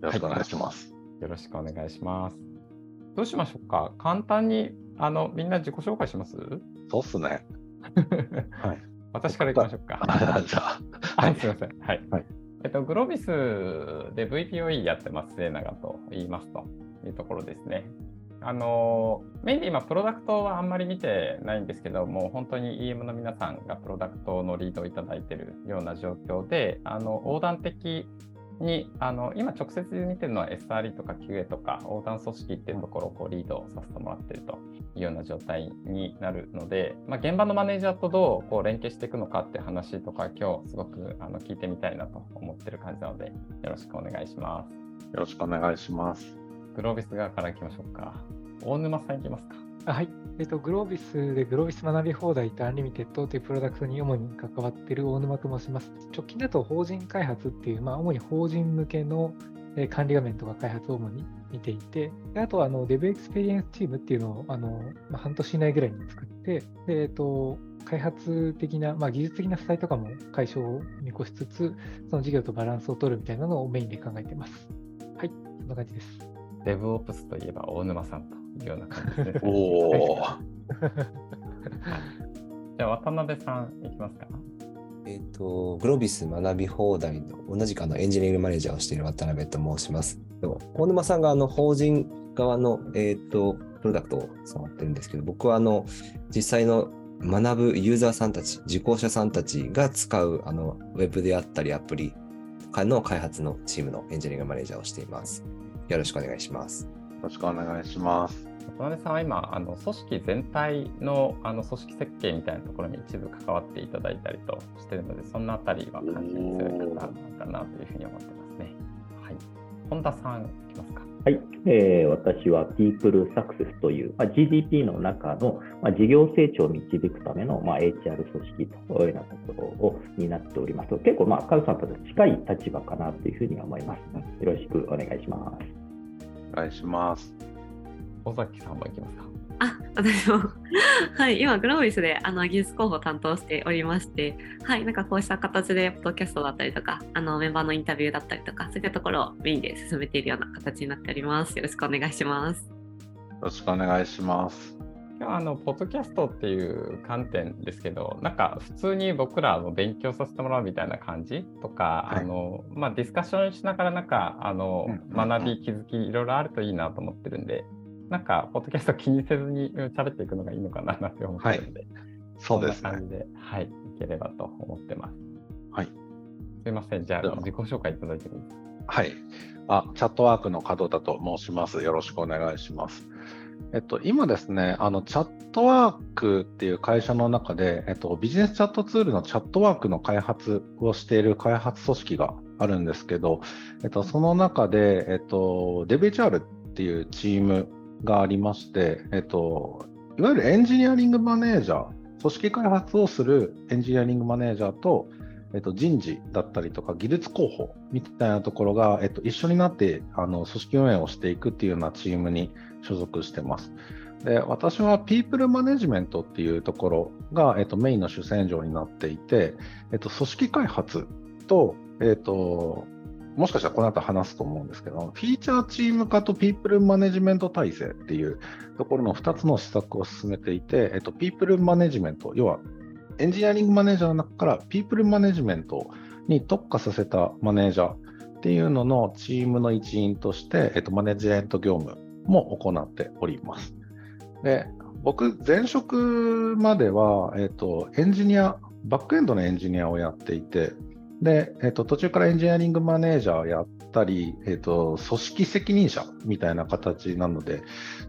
ろしくお願いします。よろしくお願いします。どうしましょうか？簡単にあのみんな自己紹介します？そうっすね。はい。私からいきましょうか。あ じゃあ、あ、はいすみません。はい。はいえっと、グロービスで VPOE やってます、末永と言いますというところですね。あのメインで今、プロダクトはあんまり見てないんですけども、本当に EM の皆さんがプロダクトのリードをいただいているような状況で、あの横断的にあの今、直接見てるのは SRE とか QA とか横断組織っていうところをこうリードさせてもらっているというような状態になるので、まあ、現場のマネージャーとどうこう連携していくのかって話とか、今日すごくあの聞いてみたいなと思ってる感じなので、よろしくお願いします。よろしくお願いします。グロービス側からいきましょうか。大沼さんいきますか。はい。えっと、グロービスでグロービス学び放題とアンリミテッドというプロダクトに主に関わっている大沼と申します。直近だと法人開発っていう、まあ、主に法人向けの管理画面とか開発を主に見ていて、あとはあの Dev Experience チームっていうのをあの、まあ、半年以内ぐらいに作って、でえっと、開発的な、まあ、技術的な負債とかも解消を見越しつつ、その事業とバランスを取るみたいなのをメインで考えています。はい、そんな感じです。デブオプスといえば大沼さんというような感じですね。おお。じゃあ渡辺さんいきますか。えっ、と、グロービス学び放題の同じくあのエンジニアリングマネージャーをしている渡辺と申します。でも大沼さんがあの法人側の、えっとプロダクトを触ってるんですけど、僕はあの実際の学ぶユーザーさんたち、受講者さんたちが使うあのウェブであったりアプリの開発のチームのエンジニアリングマネージャーをしています。よろしくお願いします。ろしくお願いします。渡辺さんは今、あの組織全体のあの組織設計みたいなところに一部関わっていただいたりとしているので、そんなあたりは関心強い方なのかなというふうに思ってますね。はい。本田さん、いきますか。はい、えー私は People Success という、まあ、GDP の中の、まあ、事業成長を導くための、まあ、HR 組織というようなところを担っております。結構、まあ、カウさんと近い立場かなというふうに思います。よろしくお願いします。お願いします。尾崎さんもいきますか？あ、私も、はい、今、グロービスであの技術候補を担当しておりまして、はい、なんかこうした形で、ポッドキャストだったりとか、あのメンバーのインタビューだったりとか、そういったところをメインで進めているような形になっております。よろしくお願いします。よろしくお願いします。今日はあのポッドキャストっていう観点ですけど、なんか普通に僕らも勉強させてもらうみたいな感じとか、はいあのまあ、ディスカッションしながらなんかあの、学び、気づき、いろいろあるといいなと思ってるんで、なんかポッドキャスト気にせずにうん喋っていくのがいいのかなって思ってるんで、そうですね感。じで、はい、いければと思ってます。はい。すいません、じゃあ自己紹介いただいてもいいですか？はい。あ、チャットワークの門田と申します。よろしくお願いします。えっと、今ですね、あの、チャットワークっていう会社の中で、えっと、ビジネスチャットツールのチャットワークの開発をしている開発組織があるんですけど、えっと、その中で、えっと、DevHR っていうチームがありまして、えっと、いわゆるエンジニアリングマネージャー、組織開発をするエンジニアリングマネージャーと、えっと、人事だったりとか技術広報みたいなところが、えっと、一緒になってあの組織運営をしていくっていうようなチームに所属してます。で私は People Management っていうところが、えっと、メインの主戦場になっていて、えっと、組織開発と、えっと、もしかしたらこの後話すと思うんですけど、フィーチャーチーム化と People Management 体制っていうところの2つの施策を進めていて、えっと、People Management、要はエンジニアリングマネージャーの中から、ピープルマネジメントに特化させたマネージャーっていうののチームの一員として、えっと、マネジメント業務も行っております。で、僕、前職までは、えっと、エンジニア、バックエンドのエンジニアをやっていて、で、えっと、途中からエンジニアリングマネージャーやったり、えっと、組織責任者みたいな形なので、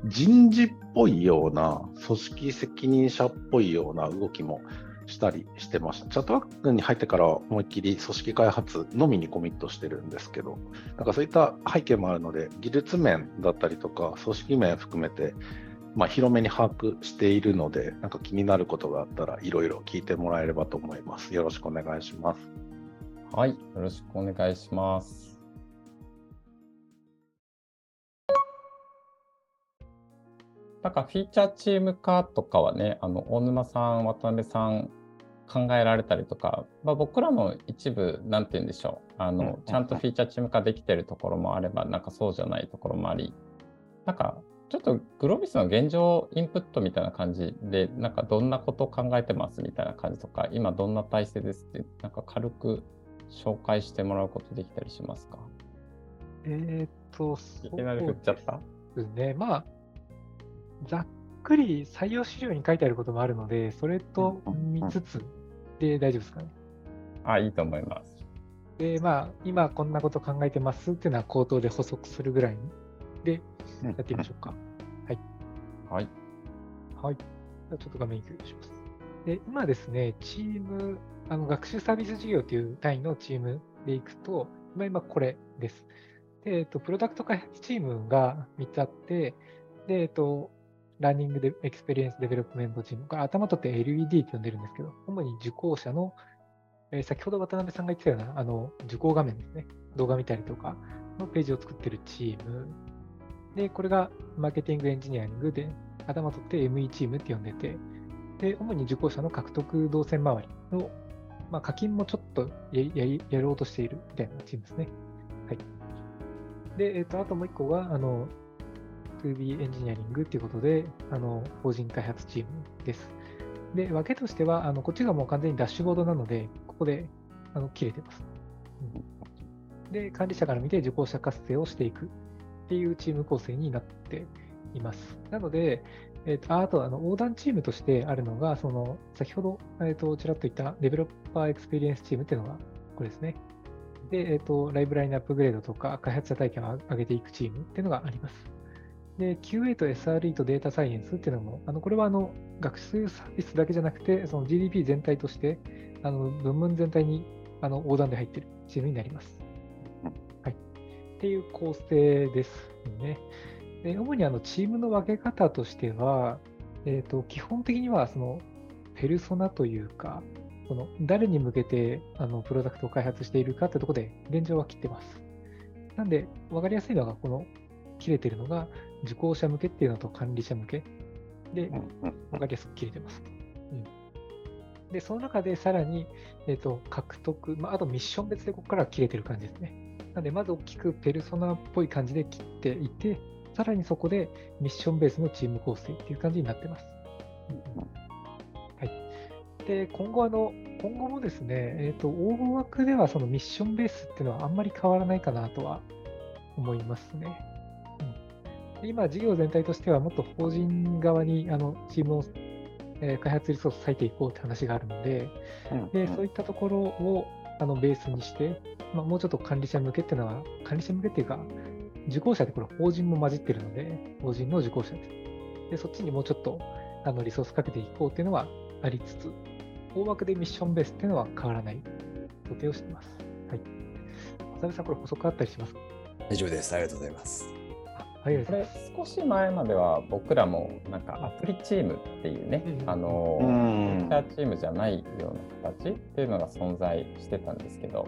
人事っぽいような、組織責任者っぽいような動きもしたりしてました。チャットワークに入ってから思いっきり組織開発のみにコミットしてるんですけど、なんかそういった背景もあるので、技術面だったりとか、組織面含めて、まあ、広めに把握しているので、なんか気になることがあったらいろいろ聞いてもらえればと思います。よろしくお願いします。はい、よろしくお願いします。なんかフィーチャーチーム化とかはね、あの大沼さん、渡辺さん考えられたりとか、まあ、僕らも一部、なんて言うんでしょう。あの、ちゃんとフィーチャーチーム化できてるところもあれば、なんかそうじゃないところもあり、なんかちょっとグロービスの現状インプットみたいな感じで、なんかどんなことを考えてますみたいな感じとか、今どんな体制ですって、なんか軽く紹介してもらうことできたりしますか？えー、っと、いきなり振っちゃった？ですね。まあ、ざっくり採用資料に書いてあることもあるので、それと見つつで大丈夫ですかね。あ、いいと思います。で、まあ、今こんなこと考えてますっていうのは口頭で補足するぐらいでやってみましょうか。はい。はい。はい。じゃちょっと画面共有します。で、今ですね、チーム、あの学習サービス事業という単位のチームでいくと、今、今これです。で、えっと、プロダクト開発チームが3つあって、で、えっと、 Learning で Experience Development チーム、これ頭取って LED って呼んでるんですけど、主に受講者の、えー、先ほど渡辺さんが言ってたような、あの、受講画面ですね、動画見たりとかのページを作ってるチーム。で、これがマーケティングエンジニアリングで、頭取って ME チームって呼んでて、で、主に受講者の獲得動線周りの、まあ、課金もちょっとややろうとしているみたいなチームですね。はい。で、えっ、ー、と、あともう一個が、あの、2B エンジニアリングっていうことで、あの、法人開発チームです。で、分けとしては、あの、こっちがもう完全にダッシュボードなので、ここで、あの、切れてます。うん、で、管理者から見て受講者活性をしていくっていうチーム構成になっています。なので、えーと、あとあの横断チームとしてあるのが、その先ほど、えーと、ちらっと言った Developer Experience チームっていうのがこれですね。で、えーと、ライブラリアップグレードとか開発者体験を上げていくチームっていうのがあります。で、QA と SRE とデータサイエンスっていうのも、あのこれはあの学習サービスだけじゃなくて、その GDP 全体として、あの文文全体にあの横断で入ってるチームになります。はい。っていう構成ですね。で主にあのチームの分け方としては、えーと、基本的にはそのペルソナというか、その誰に向けてあのプロダクトを開発しているかってところで現状は切ってます。なんで、分かりやすいのが、この切れてるのが受講者向けっていうのと管理者向けで、分かりやすく切れてます。うん、で、その中でさらに、えーと、獲得、まあ、あとミッション別でここから切れてる感じですね。なので、まず大きくペルソナっぽい感じで切っていて、さらにそこでミッションベースのチーム構成っていう感じになってます。はい、で今後あの、今後もですね、えーと、大枠ではそのミッションベースっていうのはあんまり変わらないかなとは思いますね。うん、今、事業全体としてはもっと法人側にあのチームを、えー、開発リソースを割いていこうって話があるので、でそういったところをあのベースにして、まあ、もうちょっと管理者向けっていうのは、管理者向けっていうか、受講者ってこれ法人も混じってるので、法人の受講者です。で、そっちにもうちょっとあのリソースかけていこうっていうのはありつつ、大枠でミッションベースっていうのは変わらない想定をしています。はい。渡辺さん、これ補足あったりしますか？大丈夫です。ありがとうございます。はい、これ少し前までは僕らもなんかアプリチームっていうね、うん、あの、うん、チームじゃないような形っていうのが存在してたんですけど、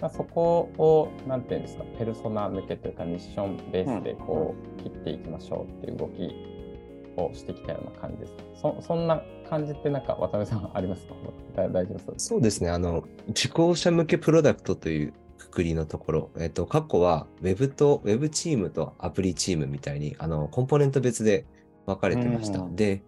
まあ、そこを、なんていうんですか、ペルソナ向けというか、ミッションベースでこう、切っていきましょうっていう動きをしてきたような感じです。そそんな感じって、なんか渡辺さんありますか？大丈夫そうそうですね、あの、受講者向けプロダクトというくくりのところ、えっと、過去は Web と Web チームとアプリチームみたいに、あの、コンポーネント別で分かれてました。うん、で、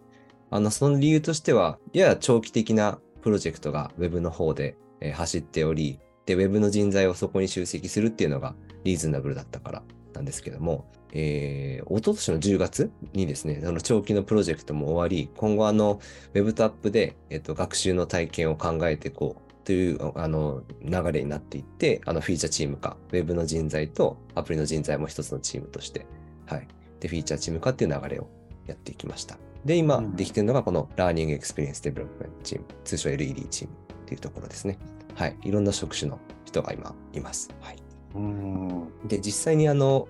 あの、その理由としては、やや長期的なプロジェクトが Web の方で、えー、走っており、で、ウェブの人材をそこに集積するっていうのがリーズナブルだったからなんですけども、えー、一昨年の10月にですね、その長期のプロジェクトも終わり、今後あの、ウェブとアプリで、えっと、学習の体験を考えていこうというあの流れになっていって、あのフィーチャーチーム化、ウェブの人材とアプリの人材も一つのチームとして、はい。で、フィーチャーチーム化っていう流れをやっていきました。で、今できてるのがこの Learning Experience Development チーム、通称 LED チームっていうところですね。はい、いろんな職種の人が今います。はい、うんで、実際にあの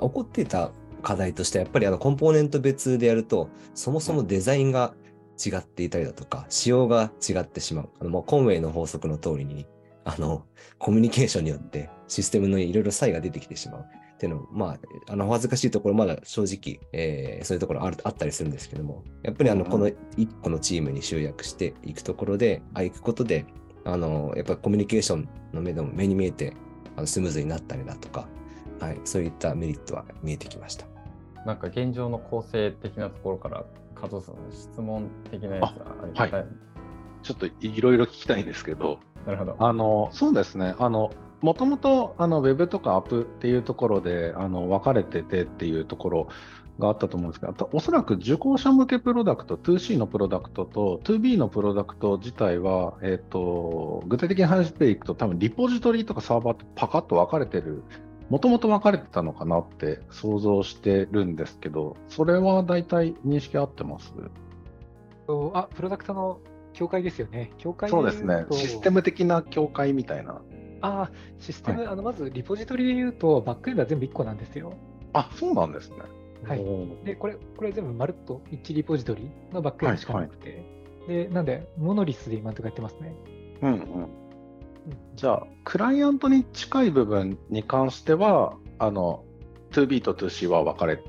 起こっていた課題としては、やっぱりあのコンポーネント別でやると、そもそもデザインが違っていたりだとか、仕様が違ってしまう。あのもうコンウェイの法則の通りに、あの、コミュニケーションによってシステムのいろいろ差異が出てきてしまうっっていうのも、まあ、あの、お恥ずかしいところ、まだ正直、えーそういうところあるあったりするんですけども、やっぱりあの、うんこの一個のチームに集約していくところで、あ、行くことで、あの、やっぱコミュニケーションの目でも目に見えて、あのスムーズになったりだとか、はい、そういったメリットは見えてきました。なんか現状の構成的なところから、加藤さん、質問的なやつありまはい。ちょっといろいろ聞きたいんですけど、なるほど。あのそうですね、あのもともとあのウェブとかアップっていうところであの分かれててっていうところがあったと思うんですけど、あとおそらく受講者向けプロダクト、2C のプロダクトと 2B のプロダクト自体は、えっと具体的に話していくと、多分リポジトリとかサーバーってパカッと分かれてる、もともと分かれてたのかなって想像してるんですけど、それは大体認識合ってます？とあ、プロダクトの境界ですよね。境界そうですね、システム。ム的な境界みたいな。あーシステム、あのまずリポジトリで言うと、バックエンドは全部1個なんですよ。あそうなんですね。はいで、これ、これ全部まるっと一リポジトリのバックエンドしかなくて、で、なんで、モノリスで今のとかやってますね。うんうん、じゃあ、クライアントに近い部分に関しては、あの 2B と 2C は分かれ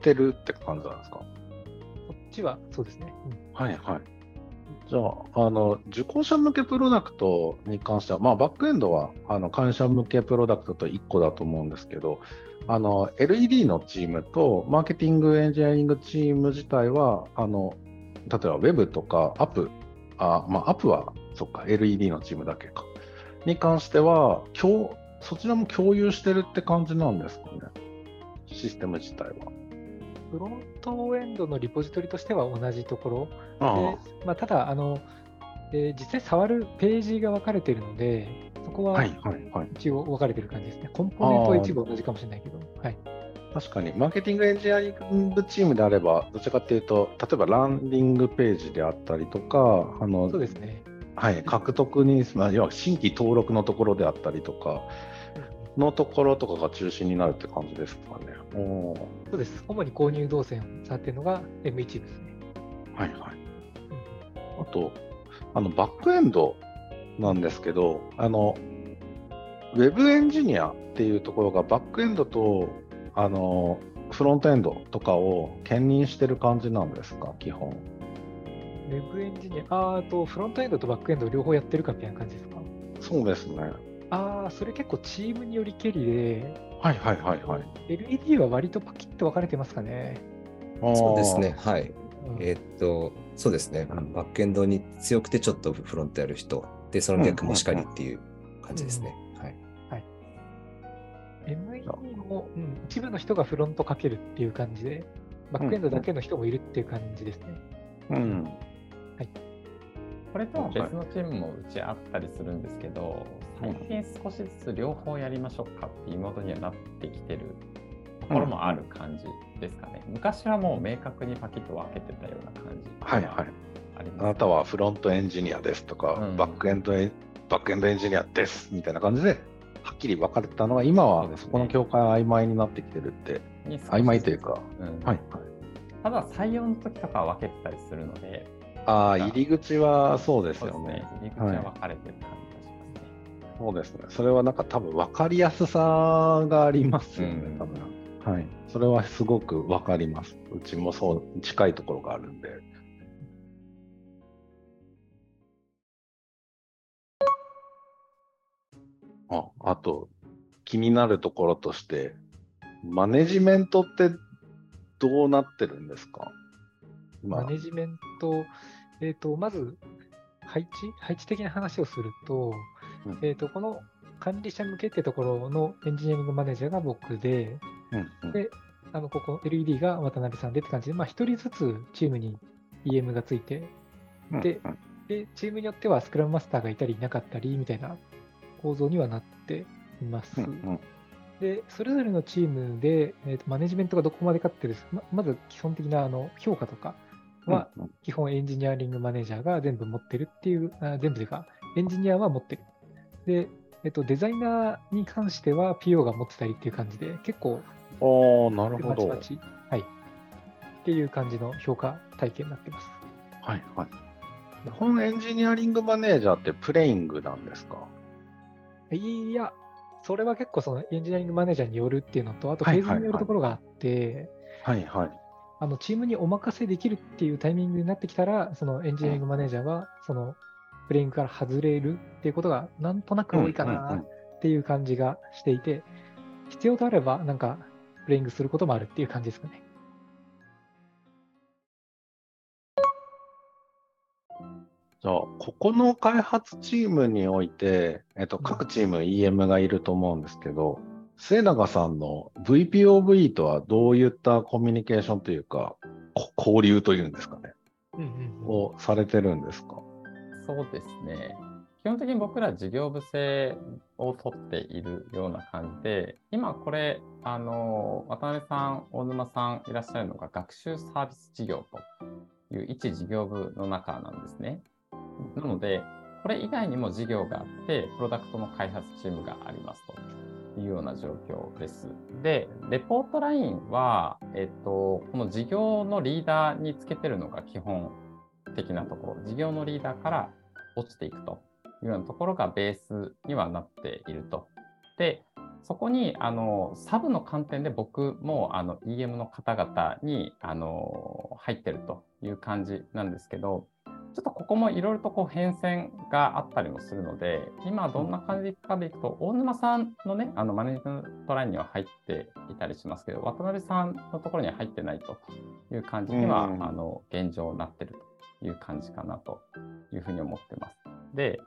てるって感じなんですか？こっちはそうですね。うんはいはい。じゃあ、あの受講者向けプロダクトに関しては、まあ、バックエンドはあの会社向けプロダクトと1個だと思うんですけど、あの LED のチームとマーケティングエンジニアリングチーム自体は、あの例えば Web とかアップ、あまあ、アップはそっか LED のチームだけか、に関しては共、そちらも共有してるって感じなんですかね、システム自体は。フロントエンドのリポジトリとしては同じところあで、まあ、ただあの、えー実際触るページが分かれているので、そこはあはいはいはい。一応分かれてる感じですね。コンポーネントは一部同じかもしれないけど、はい。確かに、マーケティングエンジニアリングチームであれば、どちらかというと、例えばランディングページであったりとか、あのそうですね。はい、獲得に、まあ、要は新規登録のところであったりとかのところとかが中心になるって感じですかね。おーそうです。主に購入動線を触っているのが M1 ですね。はいはい。あと、あのバックエンドなんですけど、あのウェブエンジニアっていうところがバックエンドとあのフロントエンドとかを兼任してる感じなんですか、基本。ウェブエンジニア、あとフロントエンドとバックエンド両方やってるかみたいな感じですか？そうですね。ああ、それ結構チームによりけりで、はいはいはいはい。LED は割とパキッと分かれてますかね？そうですね。はい。うんえーっと、そうですね。バックエンドに強くてちょっとフロントやる人、で、その逆もしかりっていう感じですね。はい。ME も、うん、一部の人がフロントかけるっていう感じで、バックエンドだけの人もいるっていう感じですね。うん。これとは別のチームもうちあったりするんですけど、最近少しずつ両方やりましょうかっていうモードにはなってきてるところもある感じですかね。昔はもう明確にパキッと分けてたような感じはいはい。あなたはフロントエンジニアですとか、うん。バックエンドエンバックエンドエンジニアですみたいな感じで、はっきり分かれてたのが、今はそこの境界が曖昧になってきてるって、に少しずつ曖昧というか、うん。はい。ただ採用の時とかは分けてたりするので、ああ、入り口はそうですよねね。。入り口は分かれてる感じがしますね。そうですね。それはなんか多分分かりやすさがありますよね、うん多分。はい。それはすごく分かります。うちもそう、近いところがあるんで。あ、あと、気になるところとして、マネジメントってどうなってるんですか？マネジメント、えっ、と、まず、配置配置的な話をすると、うん。えっ、と、この管理者向けってところのエンジニアリングマネージャーが僕で、うんうん。で、あの、ここ LED が渡辺さんでって感じで、まあ、一人ずつチームに EM がついて、でうん。で、チームによってはスクラムマスターがいたりいなかったりみたいな構造にはなっています。うんうん。で、それぞれのチームで、えーとマネジメントがどこまでかってです。ままず基本的なあの評価とかは、基本エンジニアリングマネージャーが全部持ってるっていう、あ全部というか、エンジニアは持ってる。で、えっと、デザイナーに関しては PO が持ってたりっていう感じで、結構、ああ、なるほど。はい。っていう感じの評価体系になってます。はいはい。日本エンジニアリングマネージャーってプレイングなんですか？いや、それは結構そのエンジニアリングマネージャーによるっていうのと、あとフェーズによるところがあって、はいはい。あのチームにお任せできるっていうタイミングになってきたら、そのエンジニアリングマネージャーは、そのプレイングから外れるっていうことがなんとなく多いかなんっていう感じがしていて、必要とあれば、なんかプレイングすることもあるっていう感じですかね。じゃあ、ここの開発チームにおいて、えっと、各チーム EM がいると思うんですけど、末永さんの VPOV とはどういったコミュニケーションというか、こ交流というんですかね、うんうんうんをされてるんですか？そうですね。基本的に僕ら事業部制を取っているような感じで、今これ、あの、渡辺さん、大沼さんいらっしゃるのが学習サービス事業という一事業部の中なんですね。なので、これ以外にも事業があって、プロダクトの開発チームがありますというような状況です。で、レポートラインは、えっと、この事業のリーダーにつけてるのが基本的なところ、事業のリーダーから落ちていくというようなところがベースにはなっていると。で、そこにあのサブの観点で僕もあの EM の方々にあの入ってるという感じなんですけど、ちょっとここもいろいろとこう変遷があったりもするので、今どんな感じかでいくと、大沼さんのね、あのマネージメントラインには入っていたりしますけど、渡辺さんのところには入ってないという感じには、うんあの現状なってるという感じかなというふうに思ってます。で、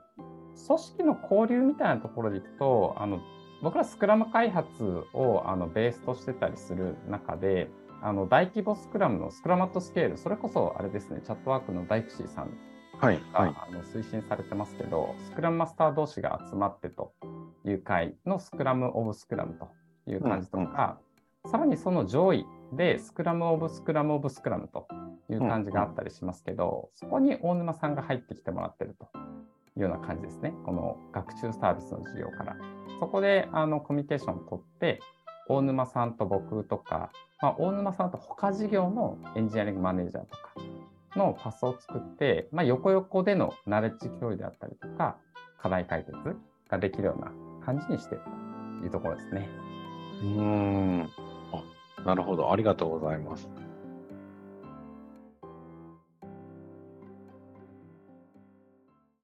組織の交流みたいなところでいくと、あの僕らスクラム開発をあのベースとしてたりする中で、あの大規模スクラムの Scrum at Scale、それこそあれですね、 Chatwork のダイクシーさんはいが、はい。あの推進されてますけど、スクラムマスター同士が集まってという会の Scrum of Scrum という感じとか、さらにその上位で Scrum of Scrum of Scrum という感じがあったりしますけど、そこに大沼さんが入ってきてもらってるというような感じですね。この学習サービスの事業から。そこであのコミュニケーションを取って、大沼さんと僕とか、まあ、大沼さんと他事業のエンジニアリングマネージャーとかのパスを作って、まあ、横横でのナレッジ共有であったりとか、課題解決ができるような感じにしてるというところですね。うーん。あなるほど。ありがとうございます。